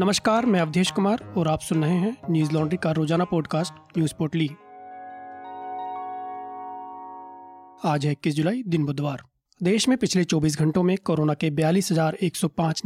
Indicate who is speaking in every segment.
Speaker 1: नमस्कार, मैं अवधेश कुमार और आप सुन रहे हैं न्यूज़ लॉन्ड्री का रोज़ाना पॉडकास्ट न्यूज़ पोर्टली। आज है इक्कीस जुलाई, दिन बुधवार। देश में पिछले 24 घंटों में कोरोना के बयालीस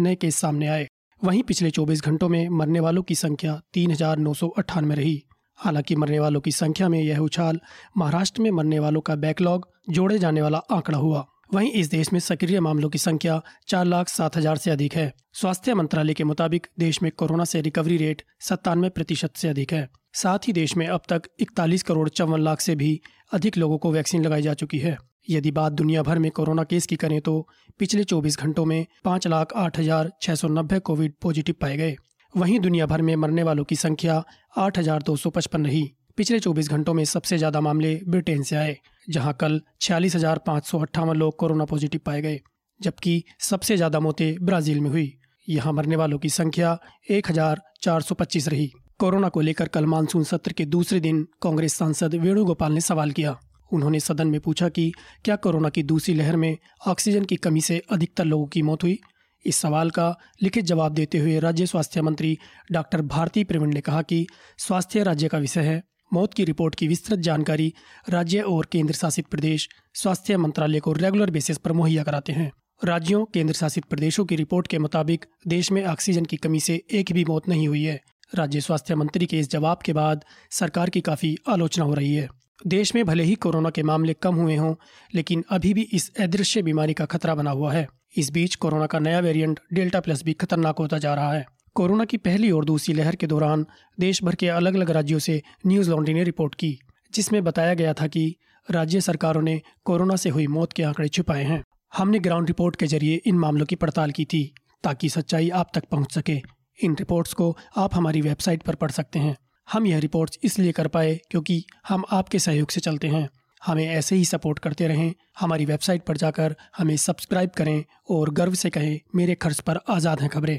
Speaker 1: नए केस सामने आए। वहीं पिछले 24 घंटों में मरने वालों की संख्या तीन हज़ार नौ सौ अट्ठानवे रही। हालाँकि मरने वालों की संख्या में यह उछाल महाराष्ट्र में मरने वालों का बैकलॉग जोड़े जाने वाला आंकड़ा हुआ। वहीं इस देश में सक्रिय मामलों की संख्या चार लाख सात हज़ार से अधिक है। स्वास्थ्य मंत्रालय के मुताबिक देश में कोरोना से रिकवरी रेट सत्तानवे प्रतिशत से अधिक है। साथ ही देश में अब तक इकतालीस करोड़ चौवन लाख से भी अधिक लोगों को वैक्सीन लगाई जा चुकी है। यदि बात दुनिया भर में कोरोना केस की करें तो पिछले 24 घंटों में पाँच लाख आठ हज़ार छह सौ नब्बे कोविड पॉजिटिव पाए गए। वहीं दुनिया भर में मरने वालों की संख्या आठ हज़ार दो सौ पचपन रही। पिछले 24 घंटों में सबसे ज़्यादा मामले ब्रिटेन से आए, जहाँ कल छियालीस लोग कोरोना पॉजिटिव पाए गए, जबकि सबसे ज़्यादा मौतें ब्राज़ील में हुई। यहाँ मरने वालों की संख्या एक हज़ार चार सौ पच्चीस रही। कोरोना को लेकर कल मानसून सत्र के दूसरे दिन कांग्रेस सांसद वेणुगोपाल ने सवाल किया। उन्होंने सदन में पूछा कि क्या कोरोना की दूसरी लहर में ऑक्सीजन की कमी से अधिकतर लोगों की मौत हुई? इस सवाल का लिखित जवाब देते हुए राज्य स्वास्थ्य मंत्री डॉक्टर भारती प्रवीण ने कहा कि स्वास्थ्य राज्य का विषय है मौत की रिपोर्ट की विस्तृत जानकारी राज्य और केंद्र शासित प्रदेश स्वास्थ्य मंत्रालय को रेगुलर बेसिस पर मुहैया कराते हैं। राज्यों, केंद्र शासित प्रदेशों की रिपोर्ट के मुताबिक देश में ऑक्सीजन की कमी से एक भी मौत नहीं हुई है। राज्य स्वास्थ्य मंत्री के इस जवाब के बाद सरकार की काफ़ी आलोचना हो रही है। देश में भले ही कोरोना के मामले कम हुए हों, लेकिन अभी भी इस अदृश्य बीमारी का खतरा बना हुआ है। इस बीच कोरोना का नया वेरिएंट डेल्टा प्लस भी खतरनाक होता जा रहा है। कोरोना की पहली और दूसरी लहर के दौरान देश भर के अलग अलग राज्यों से न्यूज़ लॉन्ड्री ने रिपोर्ट की, जिसमें बताया गया था कि राज्य सरकारों ने कोरोना से हुई मौत के आंकड़े छुपाए हैं। हमने ग्राउंड रिपोर्ट के ज़रिए इन मामलों की पड़ताल की थी, ताकि सच्चाई आप तक पहुँच सके। इन रिपोर्ट्स को आप हमारी वेबसाइट पर पढ़ सकते हैं। हम यह रिपोर्ट्स इसलिए कर पाए क्योंकि हम आपके सहयोग से चलते हैं। हमें ऐसे ही सपोर्ट करते रहें, हमारी वेबसाइट पर जाकर हमें सब्सक्राइब करें और गर्व से कहें, मेरे खर्च पर आज़ाद हैं खबरें।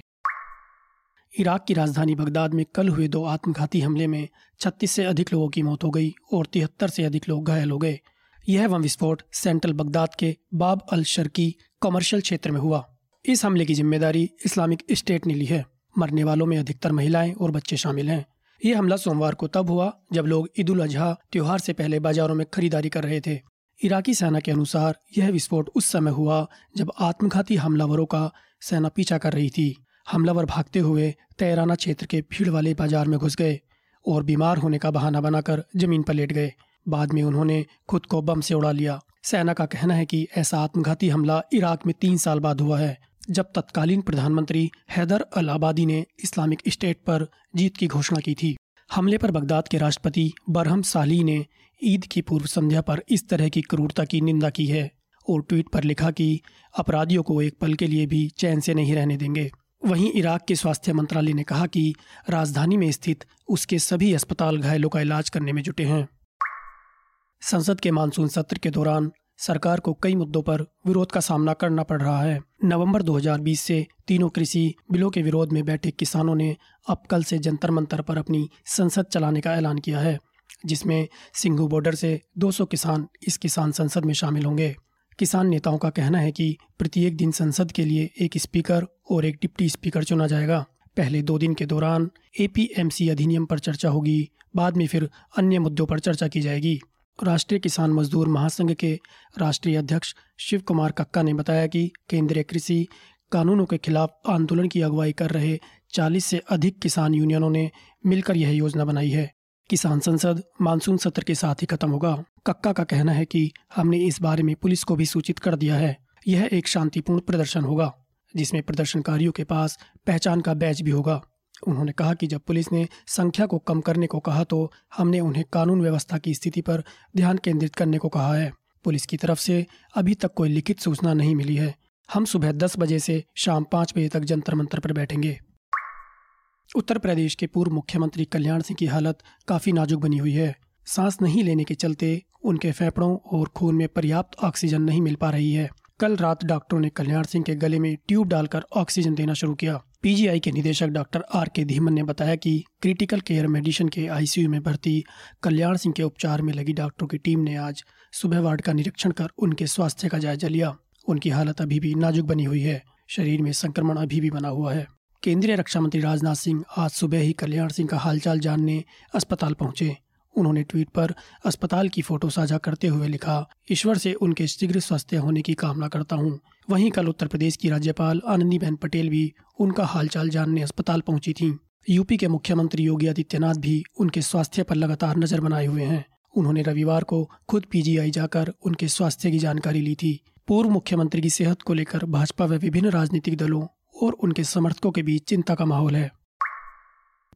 Speaker 1: इराक की राजधानी बगदाद में कल हुए दो आत्मघाती हमले में 36 से अधिक लोगों की मौत हो गई और तिहत्तर से अधिक लोग घायल हो गए। यह बम विस्फोट सेंट्रल बगदाद के बाब अल शर्की कमर्शियल क्षेत्र में हुआ। इस हमले की ज़िम्मेदारी इस्लामिक स्टेट ने ली है। मरने वालों में अधिकतर महिलाएँ और बच्चे शामिल हैं। ये हमला सोमवार को तब हुआ जब लोग ईद उल अजहा त्योहार से पहले बाजारों में खरीदारी कर रहे थे। इराकी सेना के अनुसार यह विस्फोट उस समय हुआ जब आत्मघाती हमलावरों का सेना पीछा कर रही थी। हमलावर भागते हुए तैराना क्षेत्र के भीड़ वाले बाज़ार में घुस गए और बीमार होने का बहाना बनाकर ज़मीन पर लेट गए। बाद में उन्होंने खुद को बम से उड़ा लिया। सेना का कहना है कि ऐसा आत्मघाती हमला इराक में तीन साल बाद हुआ है, जब तत्कालीन प्रधानमंत्री हैदर अल आबादी ने इस्लामिक स्टेट पर जीत की घोषणा की थी। हमले पर बगदाद के राष्ट्रपति बरहम साली ने ईद की पूर्व संध्या पर इस तरह की क्रूरता की निंदा की है और ट्वीट पर लिखा कि अपराधियों को एक पल के लिए भी चैन से नहीं रहने देंगे। वहीं इराक के स्वास्थ्य मंत्रालय ने कहा कि राजधानी में स्थित उसके सभी अस्पताल घायलों का इलाज करने में जुटे हैं। संसद के मानसून सत्र के दौरान सरकार को कई मुद्दों पर विरोध का सामना करना पड़ रहा है। नवंबर 2020 से तीनों कृषि बिलों के विरोध में बैठे किसानों ने अब कल से जंतर मंतर पर अपनी संसद चलाने का ऐलान किया है, जिसमें सिंघू बॉर्डर से 200 किसान इस किसान संसद में शामिल होंगे। किसान नेताओं का कहना है कि प्रत्येक दिन संसद के लिए एक स्पीकर और एक डिप्टी स्पीकर चुना जाएगा। पहले दो दिन के दौरान एपीएमसी अधिनियम पर चर्चा होगी, बाद में फिर अन्य मुद्दों पर चर्चा की जाएगी। राष्ट्रीय किसान मजदूर महासंघ के राष्ट्रीय अध्यक्ष शिव कुमार कक्का ने बताया कि केंद्रीय कृषि कानूनों के खिलाफ आंदोलन की अगुवाई कर रहे 40 से अधिक किसान यूनियनों ने मिलकर यह योजना बनाई है। किसान संसद मानसून सत्र के साथ ही खत्म होगा। कक्का का कहना है कि हमने इस बारे में पुलिस को भी सूचित कर दिया है। यह एक शांतिपूर्ण प्रदर्शन होगा, जिसमें प्रदर्शनकारियों के पास पहचान का बैच भी होगा। उन्होंने कहा कि जब पुलिस ने संख्या को कम करने को कहा तो हमने उन्हें कानून व्यवस्था की स्थिति पर ध्यान केंद्रित करने को कहा है। पुलिस की तरफ़ से अभी तक कोई लिखित सूचना नहीं मिली है। हम सुबह दस बजे से शाम पाँच बजे तक जंतर मंत्र पर बैठेंगे। उत्तर प्रदेश के पूर्व मुख्यमंत्री कल्याण सिंह की हालत काफ़ी नाजुक बनी हुई है। सांस नहीं लेने के चलते उनके फेफड़ों और खून में पर्याप्त ऑक्सीजन नहीं मिल पा रही है। कल रात डॉक्टरों ने कल्याण सिंह के गले में ट्यूब डालकर ऑक्सीजन देना शुरू किया। पीजीआई के निदेशक डॉक्टर आर के धीमन ने बताया कि क्रिटिकल केयर मेडिसिन के आईसीयू में भर्ती कल्याण सिंह के उपचार में लगी डॉक्टरों की टीम ने आज सुबह वार्ड का निरीक्षण कर उनके स्वास्थ्य का जायजा लिया। उनकी हालत अभी भी नाजुक बनी हुई है। शरीर में संक्रमण अभी भी बना हुआ है। केंद्रीय रक्षा मंत्री राजनाथ सिंह आज सुबह ही कल्याण सिंह का हालचाल जानने अस्पताल पहुँचे उन्होंने ट्वीट पर अस्पताल की फ़ोटो साझा करते हुए लिखा, ईश्वर से उनके शीघ्र स्वस्थ होने की कामना करता हूँ। वहीं कल उत्तर प्रदेश की राज्यपाल आनंदीबेन पटेल भी उनका हालचाल जानने अस्पताल पहुँची थीं। यूपी के मुख्यमंत्री योगी आदित्यनाथ भी उनके स्वास्थ्य पर लगातार नज़र बनाए हुए हैं उन्होंने रविवार को खुद पीजीआई जाकर उनके स्वास्थ्य की जानकारी ली थी पूर्व मुख्यमंत्री की सेहत को लेकर भाजपा व विभिन्न राजनीतिक दलों और उनके समर्थकों के बीच चिंता का माहौल है।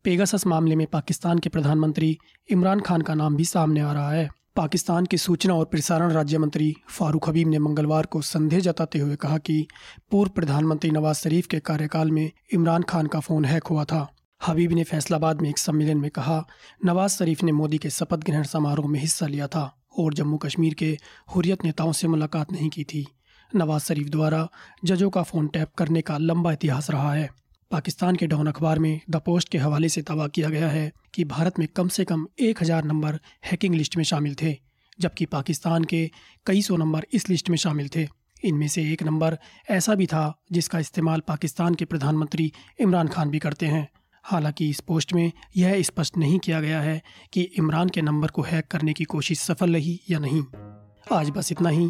Speaker 1: पेगासस मामले में पाकिस्तान के प्रधानमंत्री इमरान खान का नाम भी सामने आ रहा है। पाकिस्तान के सूचना और प्रसारण राज्य मंत्री फारूक हबीब ने मंगलवार को संदेह जताते हुए कहा कि पूर्व प्रधानमंत्री नवाज़ शरीफ के कार्यकाल में इमरान खान का फ़ोन हैक हुआ था। हबीब ने फैसलाबाद में एक सम्मेलन में कहा, नवाज़ शरीफ ने मोदी के शपथ ग्रहण समारोह में हिस्सा लिया था और जम्मू कश्मीर के हुरियत नेताओं से मुलाकात नहीं की थी। नवाज़ शरीफ द्वारा जजों का फ़ोन टैप करने का लंबा इतिहास रहा है। पाकिस्तान के डॉन अखबार में द पोस्ट के हवाले से दावा किया गया है कि भारत में कम से कम एक हज़ार नंबर हैकिंग लिस्ट में शामिल थे, जबकि पाकिस्तान के कई सौ नंबर इस लिस्ट में शामिल थे। इनमें से एक नंबर ऐसा भी था जिसका इस्तेमाल पाकिस्तान के प्रधानमंत्री इमरान खान भी करते हैं। हालाँकि इस पोस्ट में यह स्पष्ट नहीं किया गया है कि इमरान के नंबर को हैक करने की कोशिश सफल रही या नहीं। आज बस इतना ही।